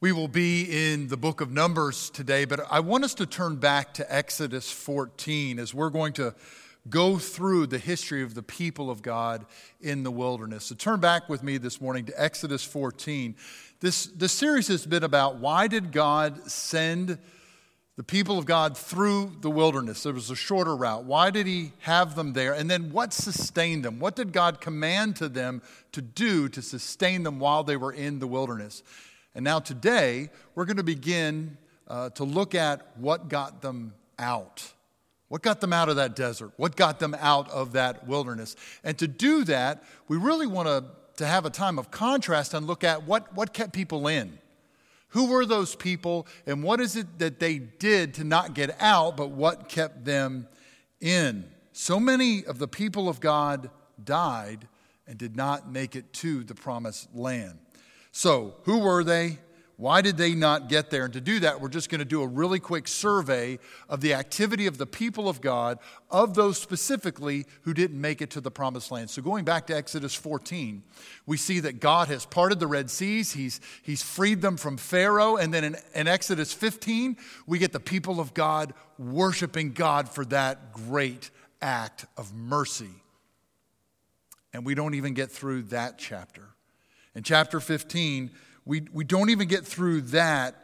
We will be in the book of Numbers today, but I want us to turn back to Exodus 14 as we're going to go through the history of the people of God in the wilderness. So turn back with me this morning to Exodus 14. This, this series has been about why did God send the people of God through the wilderness? There was a shorter route. Why did He have them there? And then what sustained them? What did God command to them to do to sustain them while they were in the wilderness? And now, today, we're going to begin uh, to look at what got them out. What got them out of that desert? What got them out of that wilderness? And to do that, we really want to, to have a time of contrast and look at what, what kept people in. Who were those people, and what is it that they did to not get out, but what kept them in? So many of the people of God died and did not make it to the promised land. So, who were they? Why did they not get there? And to do that, we're just going to do a really quick survey of the activity of the people of God, of those specifically who didn't make it to the promised land. So, going back to Exodus 14, we see that God has parted the Red Seas, He's, he's freed them from Pharaoh. And then in, in Exodus 15, we get the people of God worshiping God for that great act of mercy. And we don't even get through that chapter. In chapter 15, we, we don't even get through that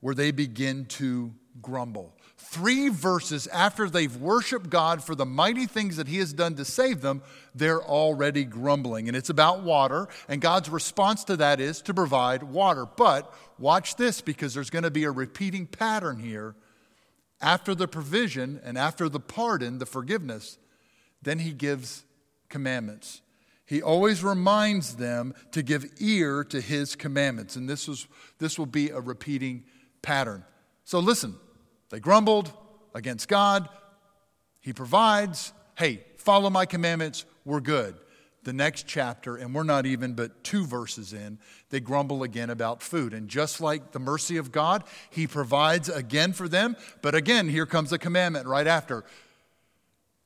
where they begin to grumble. Three verses after they've worshiped God for the mighty things that He has done to save them, they're already grumbling. And it's about water, and God's response to that is to provide water. But watch this because there's going to be a repeating pattern here. After the provision and after the pardon, the forgiveness, then He gives commandments. He always reminds them to give ear to his commandments. And this, was, this will be a repeating pattern. So listen, they grumbled against God. He provides. Hey, follow my commandments. We're good. The next chapter, and we're not even but two verses in, they grumble again about food. And just like the mercy of God, He provides again for them. But again, here comes a commandment right after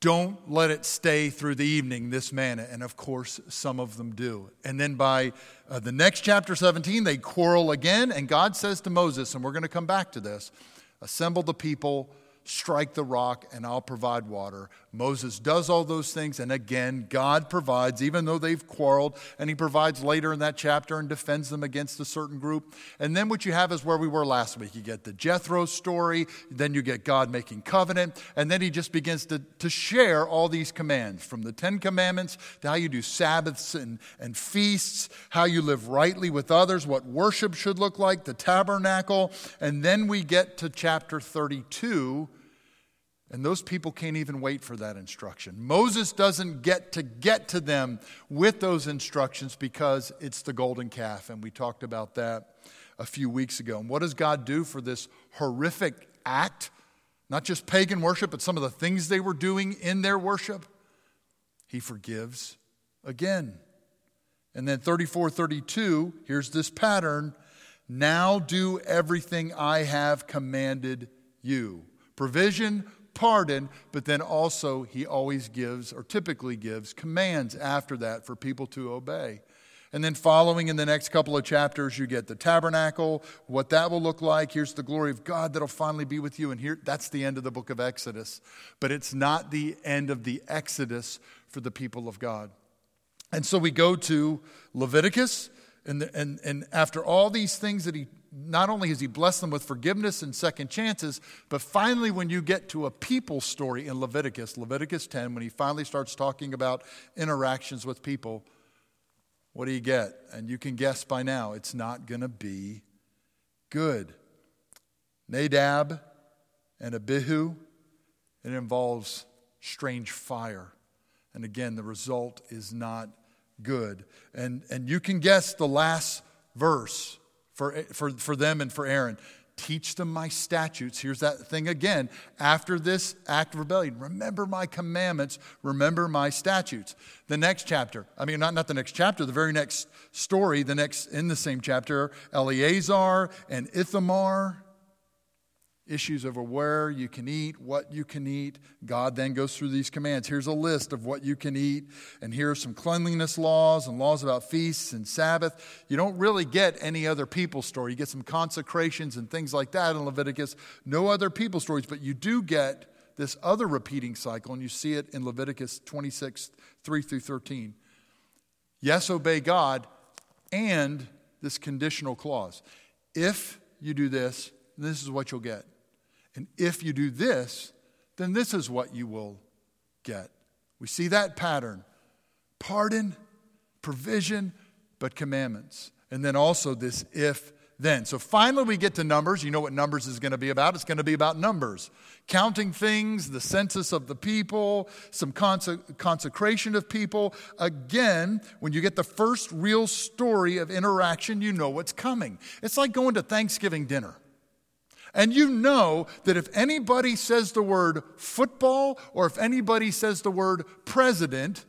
don't let it stay through the evening, this manna. And of course, some of them do. And then by uh, the next chapter 17, they quarrel again. And God says to Moses, and we're going to come back to this assemble the people strike the rock and I'll provide water. Moses does all those things, and again, God provides, even though they've quarreled, and he provides later in that chapter and defends them against a certain group. And then what you have is where we were last week. You get the Jethro story, then you get God making covenant, and then he just begins to, to share all these commands from the Ten Commandments to how you do Sabbaths and, and feasts, how you live rightly with others, what worship should look like, the tabernacle. And then we get to chapter 32 and those people can't even wait for that instruction. Moses doesn't get to get to them with those instructions because it's the golden calf. And we talked about that a few weeks ago. And what does God do for this horrific act? Not just pagan worship, but some of the things they were doing in their worship. He forgives again. And then 34 32, here's this pattern now do everything I have commanded you. Provision, pardon, but then also he always gives, or typically gives, commands after that for people to obey. And then, following in the next couple of chapters, you get the tabernacle, what that will look like. Here's the glory of God that'll finally be with you. And here, that's the end of the book of Exodus. But it's not the end of the Exodus for the people of God. And so we go to Leviticus. And, the, and, and after all these things that he not only has he blessed them with forgiveness and second chances, but finally, when you get to a people story in Leviticus, Leviticus 10, when he finally starts talking about interactions with people, what do you get? And you can guess by now, it's not going to be good. Nadab and Abihu, it involves strange fire. And again, the result is not good. And, and you can guess the last verse for, for, for them and for Aaron. Teach them my statutes. Here's that thing again. After this act of rebellion, remember my commandments, remember my statutes. The next chapter, I mean, not, not the next chapter, the very next story, the next in the same chapter, Eleazar and Ithamar. Issues over where you can eat, what you can eat. God then goes through these commands. Here's a list of what you can eat, and here are some cleanliness laws and laws about feasts and Sabbath. You don't really get any other people story. You get some consecrations and things like that in Leviticus. No other people stories, but you do get this other repeating cycle, and you see it in Leviticus 26, 3 through 13. Yes, obey God, and this conditional clause. If you do this, this is what you'll get. And if you do this, then this is what you will get. We see that pattern pardon, provision, but commandments. And then also this if then. So finally, we get to Numbers. You know what Numbers is going to be about? It's going to be about numbers, counting things, the census of the people, some consecration of people. Again, when you get the first real story of interaction, you know what's coming. It's like going to Thanksgiving dinner. And you know that if anybody says the word football or if anybody says the word president,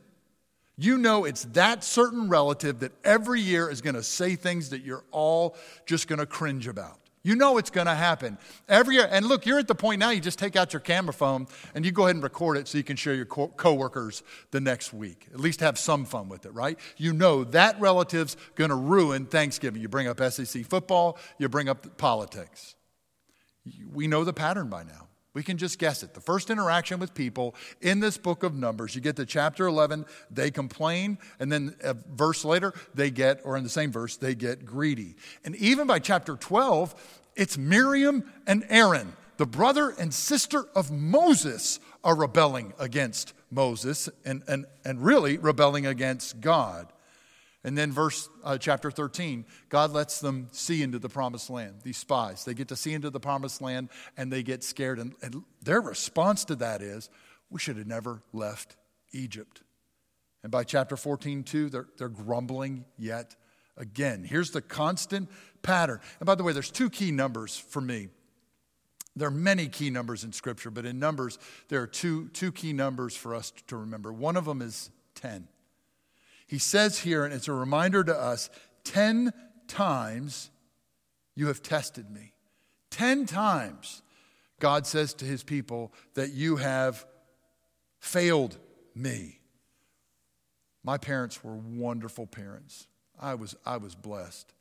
you know it's that certain relative that every year is going to say things that you're all just going to cringe about. You know it's going to happen every year. And look, you're at the point now you just take out your camera phone and you go ahead and record it so you can show your co- coworkers the next week. At least have some fun with it, right? You know that relative's going to ruin Thanksgiving. You bring up SEC football, you bring up politics we know the pattern by now. We can just guess it. The first interaction with people in this book of Numbers, you get to chapter 11, they complain, and then a verse later, they get, or in the same verse, they get greedy. And even by chapter 12, it's Miriam and Aaron, the brother and sister of Moses, are rebelling against Moses and, and, and really rebelling against God. And then, verse uh, chapter 13, God lets them see into the promised land, these spies. They get to see into the promised land and they get scared. And, and their response to that is, we should have never left Egypt. And by chapter 14, too, they're, they're grumbling yet again. Here's the constant pattern. And by the way, there's two key numbers for me. There are many key numbers in Scripture, but in Numbers, there are two, two key numbers for us to remember. One of them is 10. He says here, and it's a reminder to us 10 times you have tested me. 10 times God says to his people that you have failed me. My parents were wonderful parents. I was, I was blessed.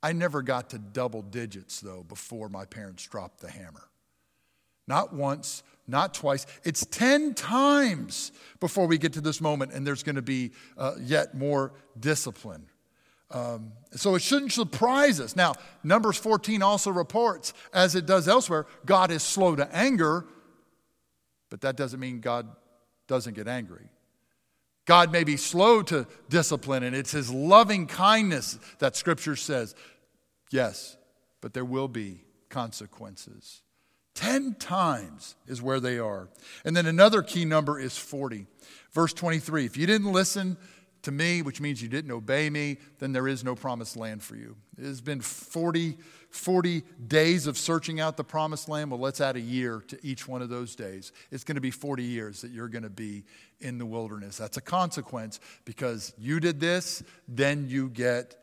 I never got to double digits, though, before my parents dropped the hammer. Not once, not twice. It's 10 times before we get to this moment, and there's going to be uh, yet more discipline. Um, so it shouldn't surprise us. Now, Numbers 14 also reports, as it does elsewhere, God is slow to anger, but that doesn't mean God doesn't get angry. God may be slow to discipline, and it's his loving kindness that Scripture says, yes, but there will be consequences. 10 times is where they are. And then another key number is 40. Verse 23 If you didn't listen to me, which means you didn't obey me, then there is no promised land for you. It has been 40, 40 days of searching out the promised land. Well, let's add a year to each one of those days. It's going to be 40 years that you're going to be in the wilderness. That's a consequence because you did this, then you get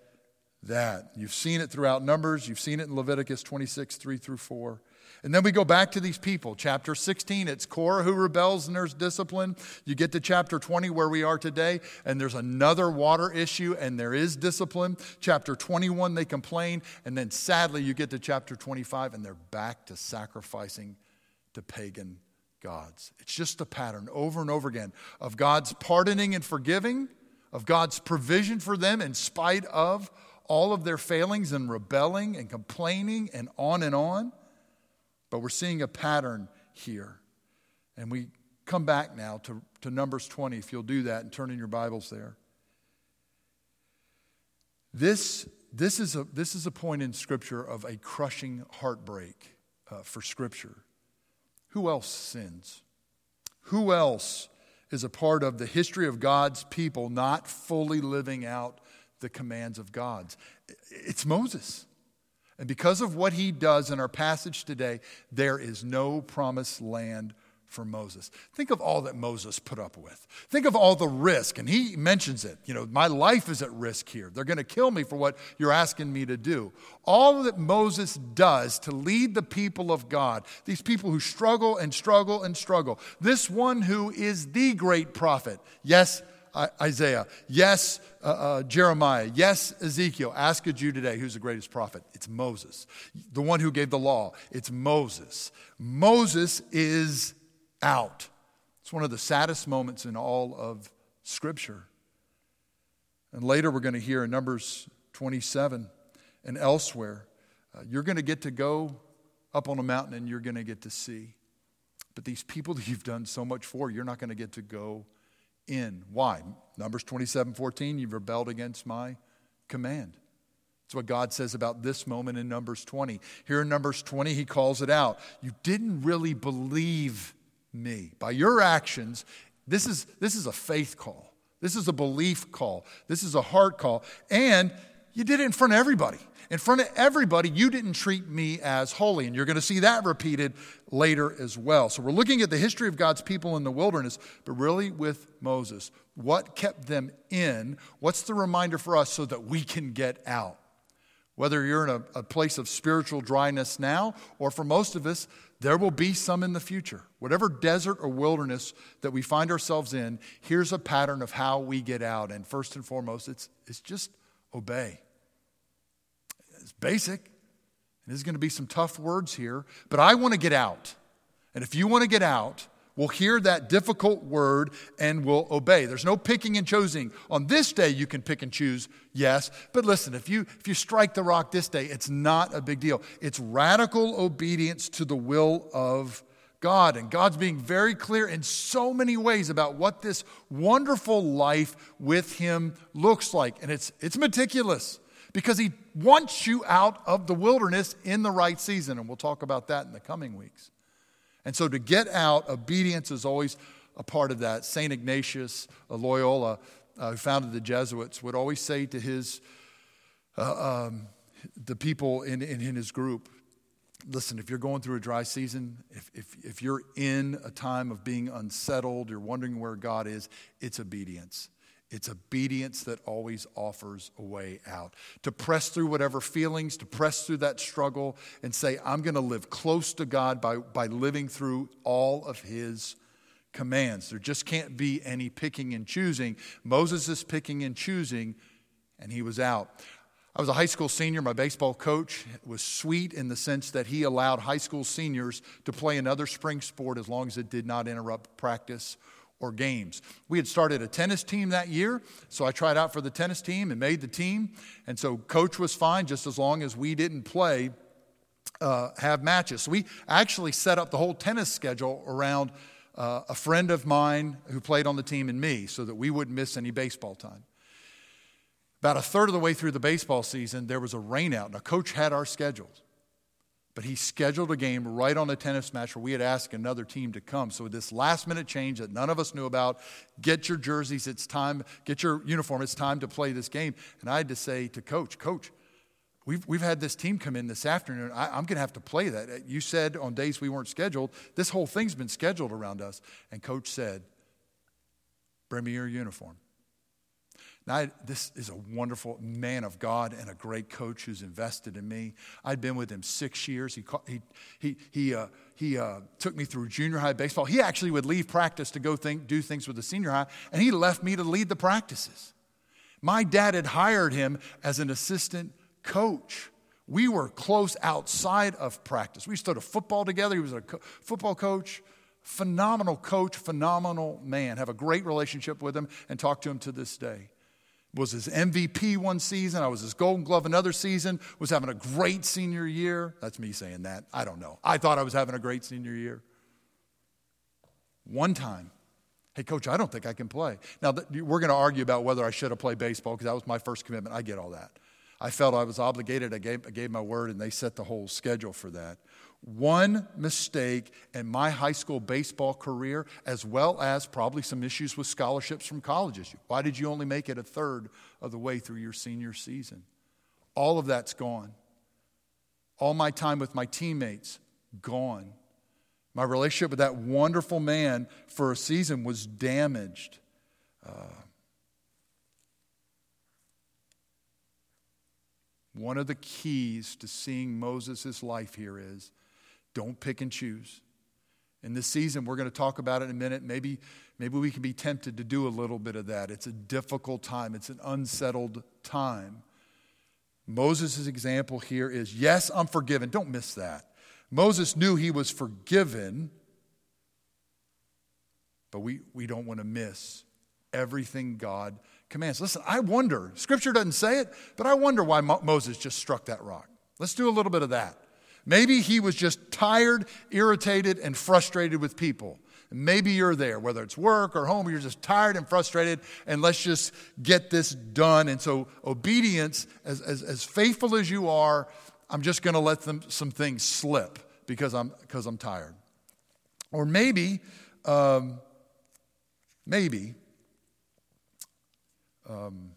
that. You've seen it throughout Numbers, you've seen it in Leviticus 26, 3 through 4. And then we go back to these people. Chapter 16, it's Korah who rebels and there's discipline. You get to chapter 20, where we are today, and there's another water issue and there is discipline. Chapter 21, they complain. And then sadly, you get to chapter 25 and they're back to sacrificing to pagan gods. It's just a pattern over and over again of God's pardoning and forgiving, of God's provision for them in spite of all of their failings and rebelling and complaining and on and on. But we're seeing a pattern here. And we come back now to, to Numbers 20, if you'll do that and turn in your Bibles there. This, this, is, a, this is a point in Scripture of a crushing heartbreak uh, for Scripture. Who else sins? Who else is a part of the history of God's people not fully living out the commands of God? It's Moses. And because of what he does in our passage today, there is no promised land for Moses. Think of all that Moses put up with. Think of all the risk. And he mentions it. You know, my life is at risk here. They're going to kill me for what you're asking me to do. All that Moses does to lead the people of God, these people who struggle and struggle and struggle, this one who is the great prophet, yes, Isaiah, yes, uh, uh, Jeremiah, yes, Ezekiel. Ask a Jew today who's the greatest prophet? It's Moses. The one who gave the law, it's Moses. Moses is out. It's one of the saddest moments in all of Scripture. And later we're going to hear in Numbers 27 and elsewhere, uh, you're going to get to go up on a mountain and you're going to get to see. But these people that you've done so much for, you're not going to get to go in. Why? Numbers 27 14, you've rebelled against my command. That's what God says about this moment in Numbers 20. Here in Numbers 20, he calls it out. You didn't really believe me. By your actions, this is, this is a faith call. This is a belief call. This is a heart call. And you did it in front of everybody. In front of everybody, you didn't treat me as holy. And you're going to see that repeated later as well. So we're looking at the history of God's people in the wilderness, but really with Moses. What kept them in? What's the reminder for us so that we can get out? Whether you're in a, a place of spiritual dryness now, or for most of us, there will be some in the future. Whatever desert or wilderness that we find ourselves in, here's a pattern of how we get out. And first and foremost, it's, it's just obey. It's basic. And there's going to be some tough words here, but I want to get out. And if you want to get out, we'll hear that difficult word and we'll obey. There's no picking and choosing. On this day, you can pick and choose, yes. But listen, if you, if you strike the rock this day, it's not a big deal. It's radical obedience to the will of God. And God's being very clear in so many ways about what this wonderful life with Him looks like. And it's, it's meticulous because He wants you out of the wilderness in the right season. And we'll talk about that in the coming weeks. And so to get out, obedience is always a part of that. St. Ignatius of Loyola, uh, who founded the Jesuits, would always say to his, uh, um, the people in, in, in his group, listen, if you're going through a dry season, if, if, if you're in a time of being unsettled, you're wondering where God is, it's obedience. It's obedience that always offers a way out. To press through whatever feelings, to press through that struggle and say, I'm going to live close to God by, by living through all of His commands. There just can't be any picking and choosing. Moses is picking and choosing, and he was out. I was a high school senior. My baseball coach was sweet in the sense that he allowed high school seniors to play another spring sport as long as it did not interrupt practice or games. We had started a tennis team that year, so I tried out for the tennis team and made the team. And so coach was fine just as long as we didn't play, uh, have matches. So we actually set up the whole tennis schedule around uh, a friend of mine who played on the team and me so that we wouldn't miss any baseball time. About a third of the way through the baseball season, there was a rainout. Now, coach had our schedules. But he scheduled a game right on a tennis match where we had asked another team to come. So, with this last minute change that none of us knew about, get your jerseys, it's time, get your uniform, it's time to play this game. And I had to say to coach, Coach, we've, we've had this team come in this afternoon. I, I'm going to have to play that. Uh, you said on days we weren't scheduled, this whole thing's been scheduled around us. And coach said, Bring me your uniform. I, this is a wonderful man of God and a great coach who's invested in me. I'd been with him six years. He, he, he, he, uh, he uh, took me through junior high baseball. He actually would leave practice to go think, do things with the senior high, and he left me to lead the practices. My dad had hired him as an assistant coach. We were close outside of practice. We stood a football together. He was a co- football coach phenomenal coach, phenomenal man. Have a great relationship with him and talk to him to this day was his MVP one season. I was his Golden Glove another season. Was having a great senior year. That's me saying that. I don't know. I thought I was having a great senior year. One time, hey, coach, I don't think I can play. Now, we're going to argue about whether I should have played baseball because that was my first commitment. I get all that. I felt I was obligated. I gave, I gave my word, and they set the whole schedule for that. One mistake in my high school baseball career, as well as probably some issues with scholarships from colleges. Why did you only make it a third of the way through your senior season? All of that's gone. All my time with my teammates, gone. My relationship with that wonderful man for a season was damaged. Uh, one of the keys to seeing Moses' life here is don't pick and choose. In this season, we're going to talk about it in a minute. Maybe, maybe we can be tempted to do a little bit of that. It's a difficult time, it's an unsettled time. Moses' example here is yes, I'm forgiven. Don't miss that. Moses knew he was forgiven, but we, we don't want to miss everything God commands. Listen, I wonder, scripture doesn't say it, but I wonder why Mo- Moses just struck that rock. Let's do a little bit of that. Maybe he was just tired, irritated, and frustrated with people. Maybe you're there, whether it's work or home, you're just tired and frustrated, and let's just get this done. And so, obedience, as, as, as faithful as you are, I'm just going to let them, some things slip because I'm, because I'm tired. Or maybe, um, maybe, um,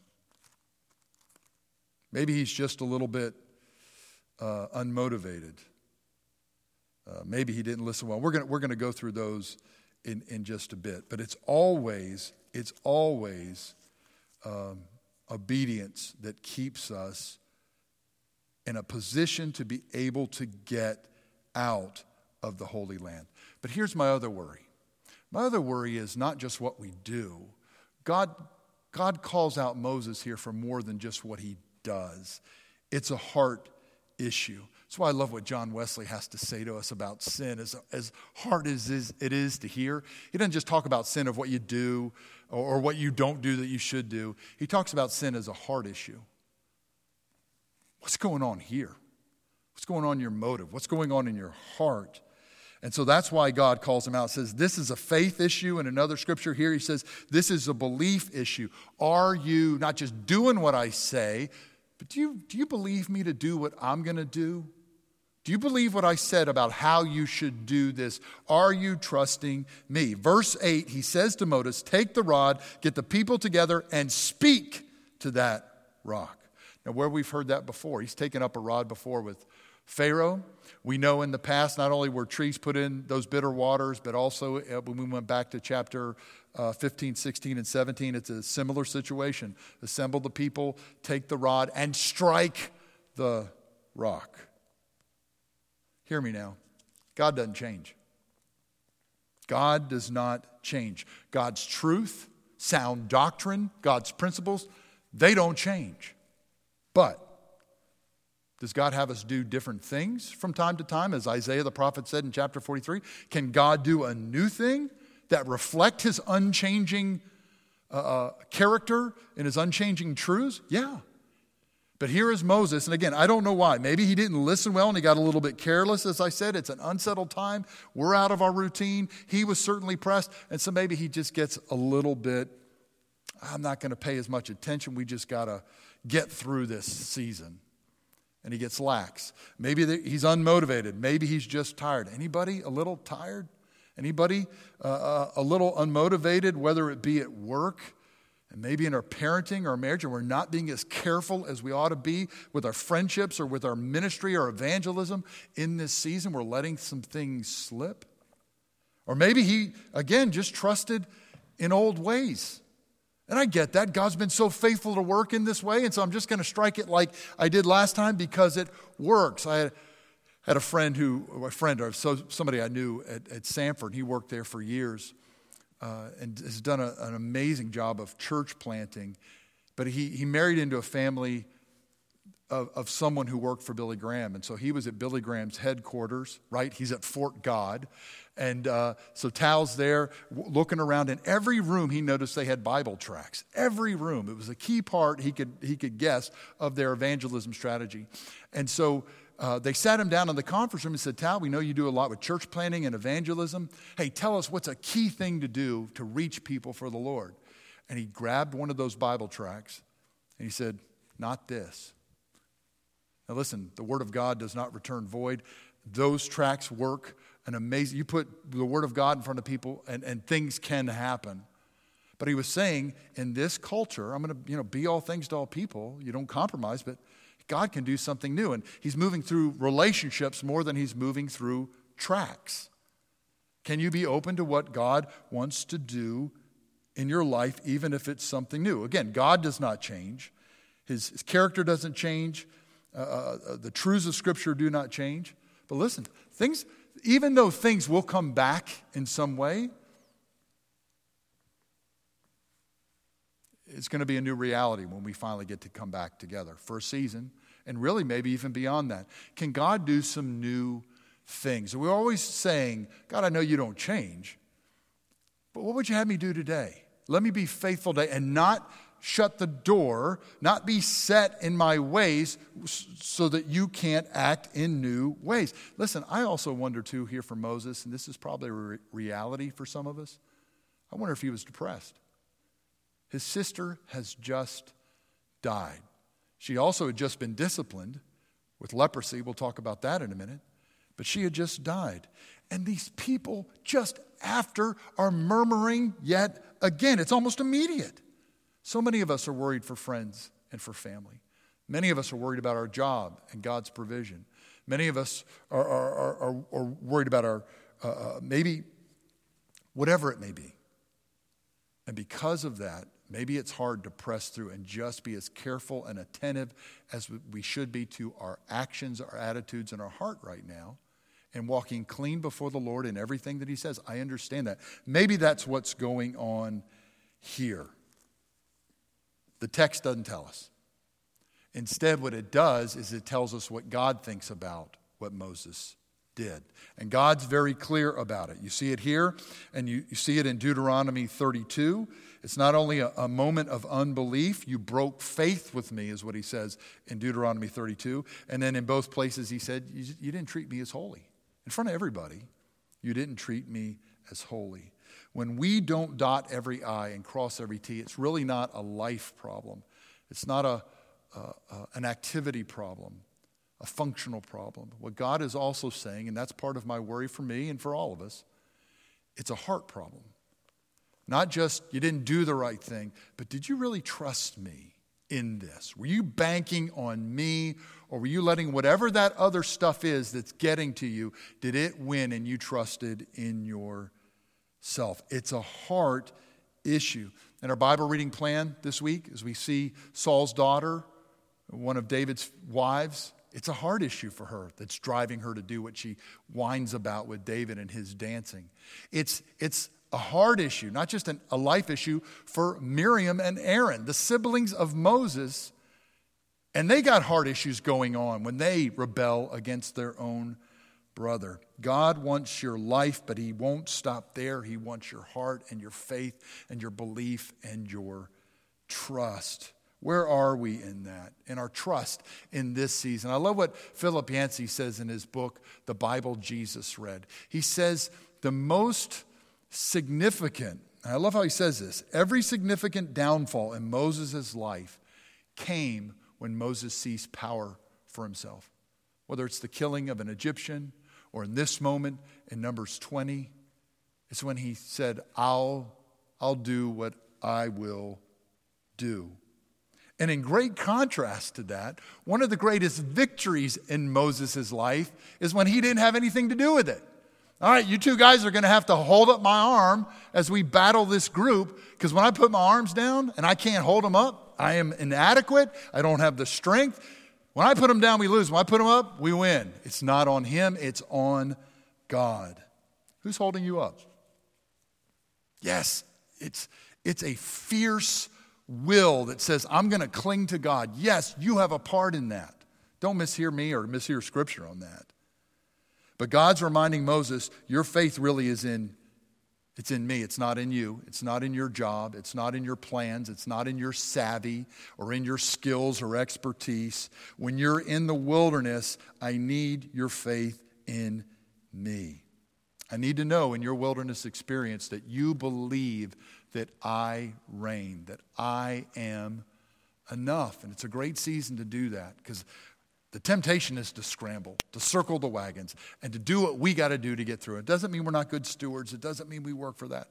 maybe he's just a little bit uh, unmotivated. Uh, maybe he didn't listen well. We're going we're to go through those in, in just a bit. But it's always, it's always um, obedience that keeps us in a position to be able to get out of the Holy Land. But here's my other worry. My other worry is not just what we do. God, God calls out Moses here for more than just what he does. It's a heart issue. That's why I love what John Wesley has to say to us about sin. As, as hard as it is to hear, he doesn't just talk about sin of what you do or, or what you don't do that you should do. He talks about sin as a heart issue. What's going on here? What's going on in your motive? What's going on in your heart? And so that's why God calls him out. Says this is a faith issue. In another scripture here, he says this is a belief issue. Are you not just doing what I say, but do you, do you believe me to do what I'm going to do? Do you believe what I said about how you should do this? Are you trusting me? Verse 8, he says to Moses, Take the rod, get the people together, and speak to that rock. Now, where we've heard that before, he's taken up a rod before with Pharaoh. We know in the past not only were trees put in those bitter waters, but also uh, when we went back to chapter uh, 15, 16, and 17, it's a similar situation. Assemble the people, take the rod, and strike the rock. Hear me now. God doesn't change. God does not change. God's truth, sound doctrine, God's principles, they don't change. But does God have us do different things from time to time? As Isaiah the prophet said in chapter 43, can God do a new thing that reflect his unchanging uh, uh, character and his unchanging truths? Yeah. But here is Moses, and again, I don't know why. Maybe he didn't listen well and he got a little bit careless. As I said, it's an unsettled time. We're out of our routine. He was certainly pressed, and so maybe he just gets a little bit, I'm not going to pay as much attention. We just got to get through this season and he gets lax. Maybe he's unmotivated. Maybe he's just tired. Anybody a little tired? Anybody uh, uh, a little unmotivated, whether it be at work and maybe in our parenting or marriage, and we're not being as careful as we ought to be with our friendships or with our ministry or evangelism in this season? We're letting some things slip. Or maybe he, again, just trusted in old ways. And I get that. God's been so faithful to work in this way, and so I'm just going to strike it like I did last time because it works. I had, a friend who, a friend or so, somebody I knew at, at Samford, he worked there for years uh, and has done a, an amazing job of church planting. But he, he married into a family of, of someone who worked for Billy Graham. And so he was at Billy Graham's headquarters, right? He's at Fort God. And uh, so Tal's there looking around. In every room, he noticed they had Bible tracts. Every room. It was a key part he could, he could guess of their evangelism strategy. And so uh, they sat him down in the conference room and said, Tal, we know you do a lot with church planning and evangelism. Hey, tell us what's a key thing to do to reach people for the Lord. And he grabbed one of those Bible tracts and he said, Not this. Now, listen, the Word of God does not return void. Those tracts work an amazing, you put the Word of God in front of people and, and things can happen. But he was saying, in this culture, I'm going to you know, be all things to all people. You don't compromise, but God can do something new. And he's moving through relationships more than he's moving through tracks. Can you be open to what God wants to do in your life, even if it's something new? Again, God does not change, His, his character doesn't change, uh, uh, uh the truths of Scripture do not change. But listen, things, even though things will come back in some way, it's going to be a new reality when we finally get to come back together for a season and really maybe even beyond that. Can God do some new things? We're always saying, God, I know you don't change, but what would you have me do today? Let me be faithful today and not shut the door, not be set in my ways so that you can't act in new ways. Listen, I also wonder too here for Moses, and this is probably a re- reality for some of us. I wonder if he was depressed. His sister has just died. She also had just been disciplined with leprosy. We'll talk about that in a minute. But she had just died. And these people, just after, are murmuring yet again. It's almost immediate. So many of us are worried for friends and for family. Many of us are worried about our job and God's provision. Many of us are, are, are, are worried about our, uh, uh maybe whatever it may be. And because of that, Maybe it's hard to press through and just be as careful and attentive as we should be to our actions, our attitudes, and our heart right now, and walking clean before the Lord in everything that He says. I understand that. Maybe that's what's going on here. The text doesn't tell us. Instead, what it does is it tells us what God thinks about what Moses did. And God's very clear about it. You see it here, and you, you see it in Deuteronomy 32. It's not only a, a, moment of unbelief, you broke faith with me, is what he says in Deuteronomy 32. And then in both places, he said, You, you didn't treat me as holy. In front of everybody, you didn't treat me as holy. When we don't dot every I and cross every T, it's really not a life problem. It's not a, an activity problem a functional problem. What God is also saying, and that's part of my worry for me and for all of us, it's a heart problem. Not just you didn't do the right thing, but did you really trust me in this? Were you banking on me, or were you letting whatever that other stuff is that's getting to you, did it win and you trusted in yourself? It's a heart issue. In our Bible reading plan this week, as we see Saul's daughter, one of David's wives, it's a heart issue for her that's driving her to do what she whines about with David and his dancing. It's, it's a hard issue, not just an, a life issue for Miriam and Aaron, the siblings of Moses. And they got heart issues going on when they rebel against their own brother. God wants your life, but He won't stop there. He wants your heart and your faith and your belief and your trust. Where are we in that, in our trust in this season? I love what Philip Yancey says in his book, The Bible Jesus Read. He says, the most significant, I love how he says this, every significant downfall in Moses' life came when Moses seized power for himself. Whether it's the killing of an Egyptian or in this moment in Numbers 20, it's when he said, I'll, I'll do what I will do. And in great contrast to that, one of the greatest victories in Moses' life is when he didn't have anything to do with it. All right, you two guys are going to have to hold up my arm as we battle this group because when I put my arms down and I can't hold them up, I am inadequate. I don't have the strength. When I put them down, we lose. When I put them up, we win. It's not on him, it's on God. Who's holding you up? Yes, it's, it's a fierce will that says, I'm going to cling to God. Yes, you have a part in that. Don't mishear me or mishear scripture on that. But God's reminding Moses, your faith really is in it's in me. It's not in you. It's not in your job. It's not in your plans. It's not in your savvy or in your skills or expertise. When you're in the wilderness, I need your faith in me. I need to know in your wilderness experience that you believe that I reign, that I am enough. And it's a great season to do that because the temptation is to scramble, to circle the wagons, and to do what we got to do to get through. It doesn't mean we're not good stewards, it doesn't mean we work for that.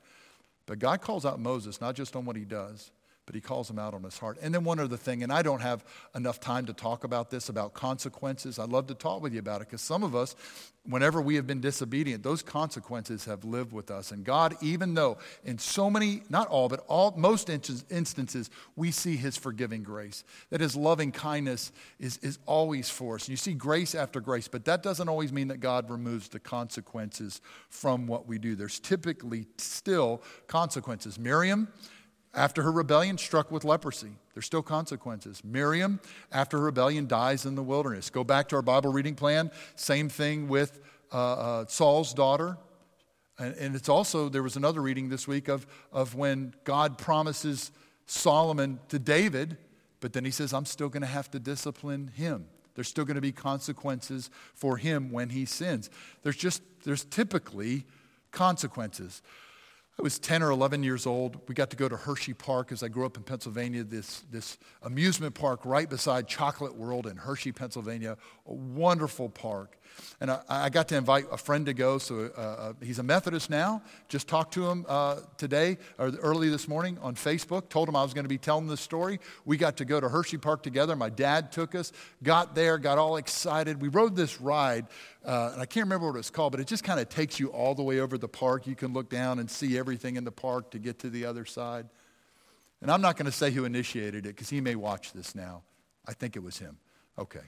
But God calls out Moses not just on what he does, but he calls him out on his heart. And then one other thing, and I don't have enough time to talk about this, about consequences. I'd love to talk with you about it because some of us, whenever we have been disobedient, those consequences have lived with us. And God, even though in so many, not all, but all, most instances, we see his forgiving grace, that his loving kindness is, is always for us. And you see grace after grace, but that doesn't always mean that God removes the consequences from what we do. There's typically still consequences. Miriam, after her rebellion, struck with leprosy. There's still consequences. Miriam, after her rebellion, dies in the wilderness. Go back to our Bible reading plan. Same thing with uh, uh, Saul's daughter. And, and it's also, there was another reading this week of, of when God promises Solomon to David, but then he says, I'm still going to have to discipline him. There's still going to be consequences for him when he sins. There's just, there's typically consequences. I was 10 or 11 years old. We got to go to Hershey Park as I grew up in Pennsylvania, this, this amusement park right beside Chocolate World in Hershey, Pennsylvania. A wonderful park. And I, I got to invite a friend to go. So uh, uh, he's a Methodist now. Just talked to him uh, today or early this morning on Facebook. Told him I was going to be telling this story. We got to go to Hershey Park together. My dad took us, got there, got all excited. We rode this ride, uh, and I can't remember what it's called, but it just kind of takes you all the way over the park. You can look down and see everything in the park to get to the other side. And I'm not going to say who initiated it because he may watch this now. I think it was him. Okay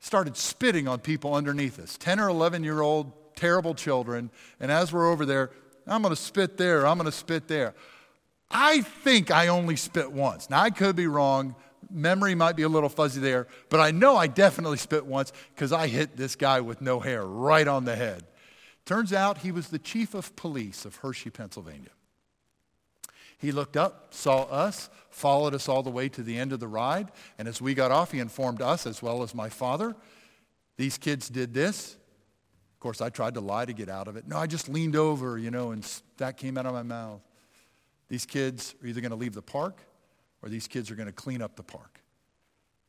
started spitting on people underneath us 10 or 11 year old terrible children. And as we're over there, I'm going to spit there, I'm going to spit there. I think I only spit once. Now, I could be wrong. Memory might be a little fuzzy there, but I know I definitely spit once because I hit this guy with no hair right on the head. Turns out he was the chief of police of Hershey, Pennsylvania. He looked up, saw us, followed us all the way to the end of the ride, and as we got off, he informed us, as well as my father, these kids did this. Of course, I tried to lie to get out of it. No, I just leaned over, you know, and that came out of my mouth. These kids are either going to leave the park or these kids are going to clean up the park.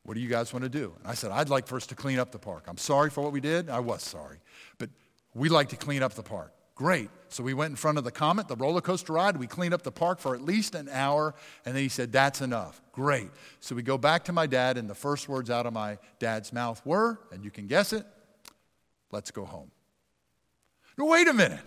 What do you guys want to do? And I said, I'd like for us to clean up the park. I'm sorry for what we did. I was sorry. But we like to clean up the park. Great. So we went in front of the Comet, the roller coaster ride. We cleaned up the park for at least an hour. And then he said, That's enough. Great. So we go back to my dad, and the first words out of my dad's mouth were, and you can guess it, let's go home. No, wait a minute.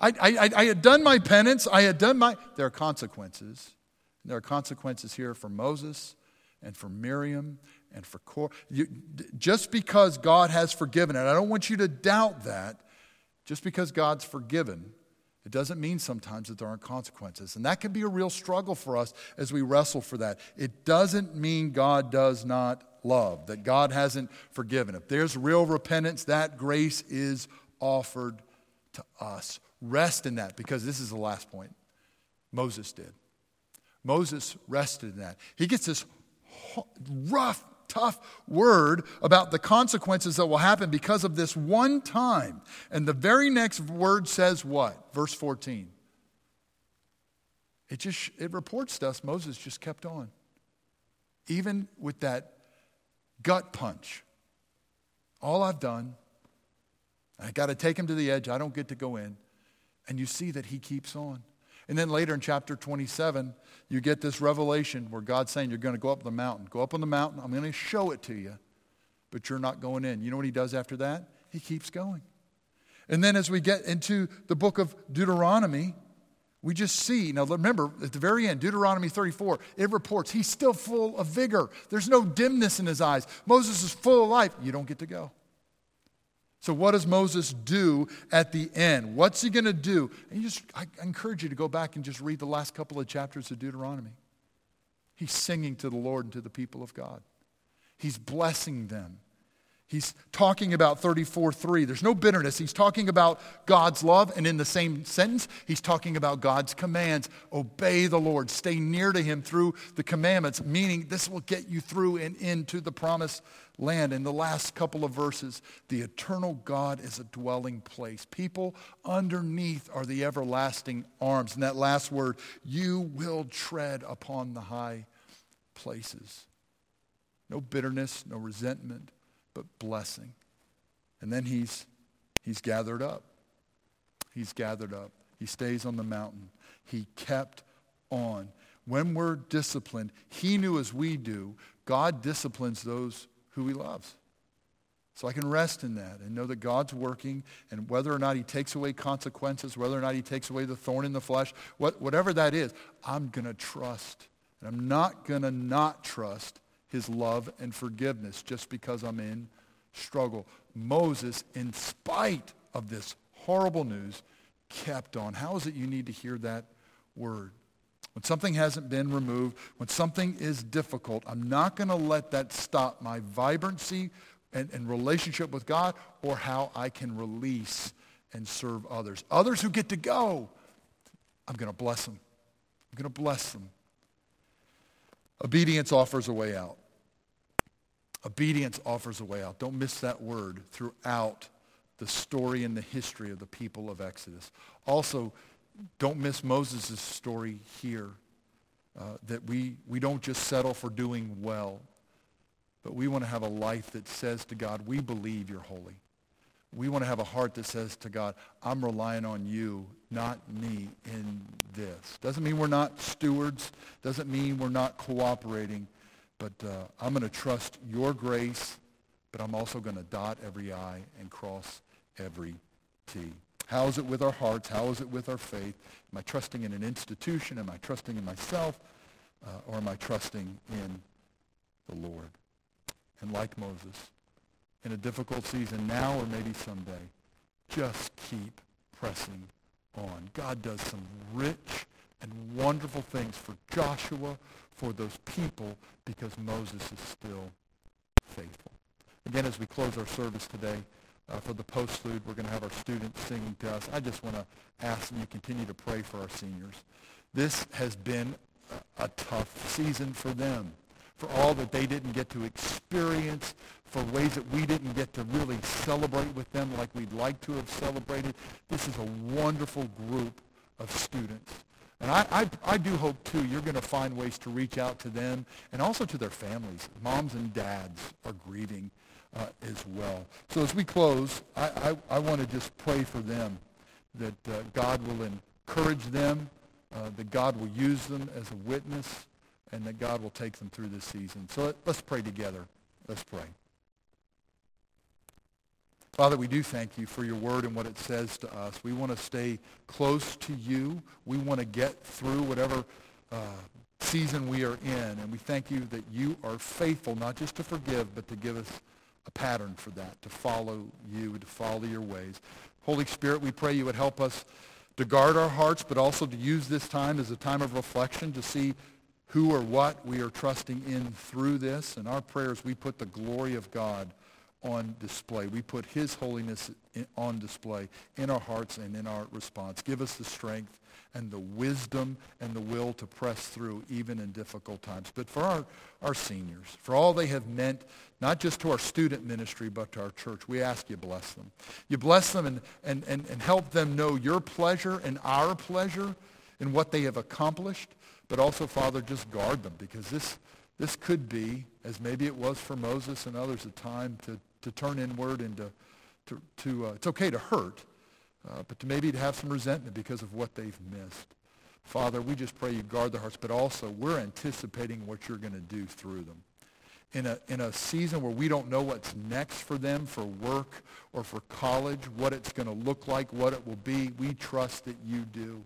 I, I, I had done my penance. I had done my. There are consequences. There are consequences here for Moses and for Miriam and for Korah. just because God has forgiven, and I don't want you to doubt that, just because God's forgiven, it doesn't mean sometimes that there aren't consequences. And that can be a real struggle for us as we wrestle for that. It doesn't mean God does not love, that God hasn't forgiven. If there's real repentance, that grace is offered to us. Rest in that because this is the last point. Moses did. Moses rested in that. He gets this rough tough word about the consequences that will happen because of this one time. And the very next word says what? Verse 14. It just it reports to us Moses just kept on. Even with that gut punch. All I've done, I got to take him to the edge. I don't get to go in. And you see that he keeps on. And then later in chapter 27, you get this revelation where God's saying, You're going to go up the mountain. Go up on the mountain. I'm going to show it to you, but you're not going in. You know what he does after that? He keeps going. And then as we get into the book of Deuteronomy, we just see, now remember, at the very end, Deuteronomy 34, it reports he's still full of vigor. There's no dimness in his eyes. Moses is full of life. You don't get to go. So, what does Moses do at the end? What's he going to do? And you just, I encourage you to go back and just read the last couple of chapters of Deuteronomy. He's singing to the Lord and to the people of God, he's blessing them. He's talking about 34 3. There's no bitterness. He's talking about God's love. And in the same sentence, he's talking about God's commands. Obey the Lord. Stay near to him through the commandments, meaning this will get you through and into the promised land. In the last couple of verses, the eternal God is a dwelling place. People underneath are the everlasting arms. And that last word, you will tread upon the high places. No bitterness, no resentment but blessing. And then he's, he's gathered up. He's gathered up. He stays on the mountain. He kept on. when we're disciplined, he knew as we do, God disciplines those who he loves. So I can rest in that and know that God's working and whether or not he takes away consequences, whether or not he takes away the thorn in the flesh, what, whatever that is, I'm going to trust. And I'm not going to not trust his love and forgiveness just because I'm in struggle. Moses, in spite of this horrible news, kept on. How is it you need to hear that word? When something hasn't been removed, when something is difficult, I'm not going to let that stop my vibrancy and, and, relationship with God or how I can release and serve others. Others who get to go, I'm going to bless them. I'm going to bless them. Obedience offers a way out. Obedience offers a way out. Don't miss that word throughout the story and the history of the people of Exodus. Also, don't miss Moses' story here, uh, that we, we don't just settle for doing well, but we want to have a life that says to God, we believe you're holy. We want to have a heart that says to God, I'm relying on you, not me in this. Doesn't mean we're not stewards. Doesn't mean we're not cooperating. But uh, I'm going to trust your grace, but I'm also going to dot every I and cross every T. How is it with our hearts? How is it with our faith? Am I trusting in an institution? Am I trusting in myself? Uh, or am I trusting in the Lord? And like Moses, in a difficult season now or maybe someday, just keep pressing on. God does some rich and wonderful things for Joshua, for those people, because Moses is still faithful. Again, as we close our service today, uh, for the postlude. We're going to have our students singing to us. I just want to ask that you continue to pray for our seniors. This has been a, a tough season for them, for all that they didn't get to experience, for ways that we didn't get to really celebrate with them like we'd like to have celebrated. This is a wonderful group of students. And I, I, I, do hope, too, you're going to find ways to reach out to them and also to their families. Moms and dads are grieving uh, as well. So as we close, I, I, I want to just pray for them that uh, God will encourage them, uh, that God will use them as a witness, and that God will take them through this season. So let, let's pray together. Let's pray. Father, we do thank you for your word and what it says to us. We want to stay close to you. We want to get through whatever uh, season we are in. And we thank you that you are faithful, not just to forgive, but to give us a pattern for that, to follow you, to follow your ways. Holy Spirit, we pray you would help us to guard our hearts, but also to use this time as a time of reflection to see who or what we are trusting in through this. In our prayers, we put the glory of God on display. We put his holiness on display in our hearts and in our response. Give us the strength and the wisdom and the will to press through even in difficult times. But for our, our seniors, for all they have meant, not just to our student ministry, but to our church, we ask you bless them. You bless them and, and, and, and help them know your pleasure and our pleasure in what they have accomplished. But also, Father, just guard them because this, this could be, as maybe it was for Moses and others, a time to, to turn inward and to, to, to uh, it's okay to hurt, uh, but to maybe to have some resentment because of what they've missed. Father, we just pray you guard their hearts, but also we're anticipating what you're going to do through them. In a, in a season where we don't know what's next for them for work or for college, what it's going to look like, what it will be, we trust that you do.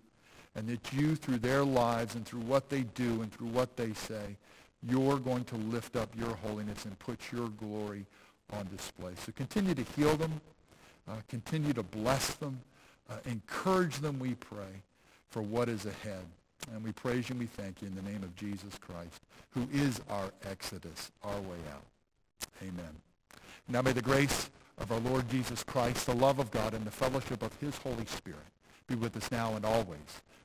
And that you, through their lives and through what they do and through what they say, you're going to lift up your holiness and put your glory on display. So continue to heal them. Uh, continue to bless them. Uh, encourage them, we pray, for what is ahead. And we praise you and we thank you in the name of Jesus Christ, who is our exodus, our way out. Amen. Now may the grace of our Lord Jesus Christ, the love of God, and the fellowship of his Holy Spirit be with us now and always.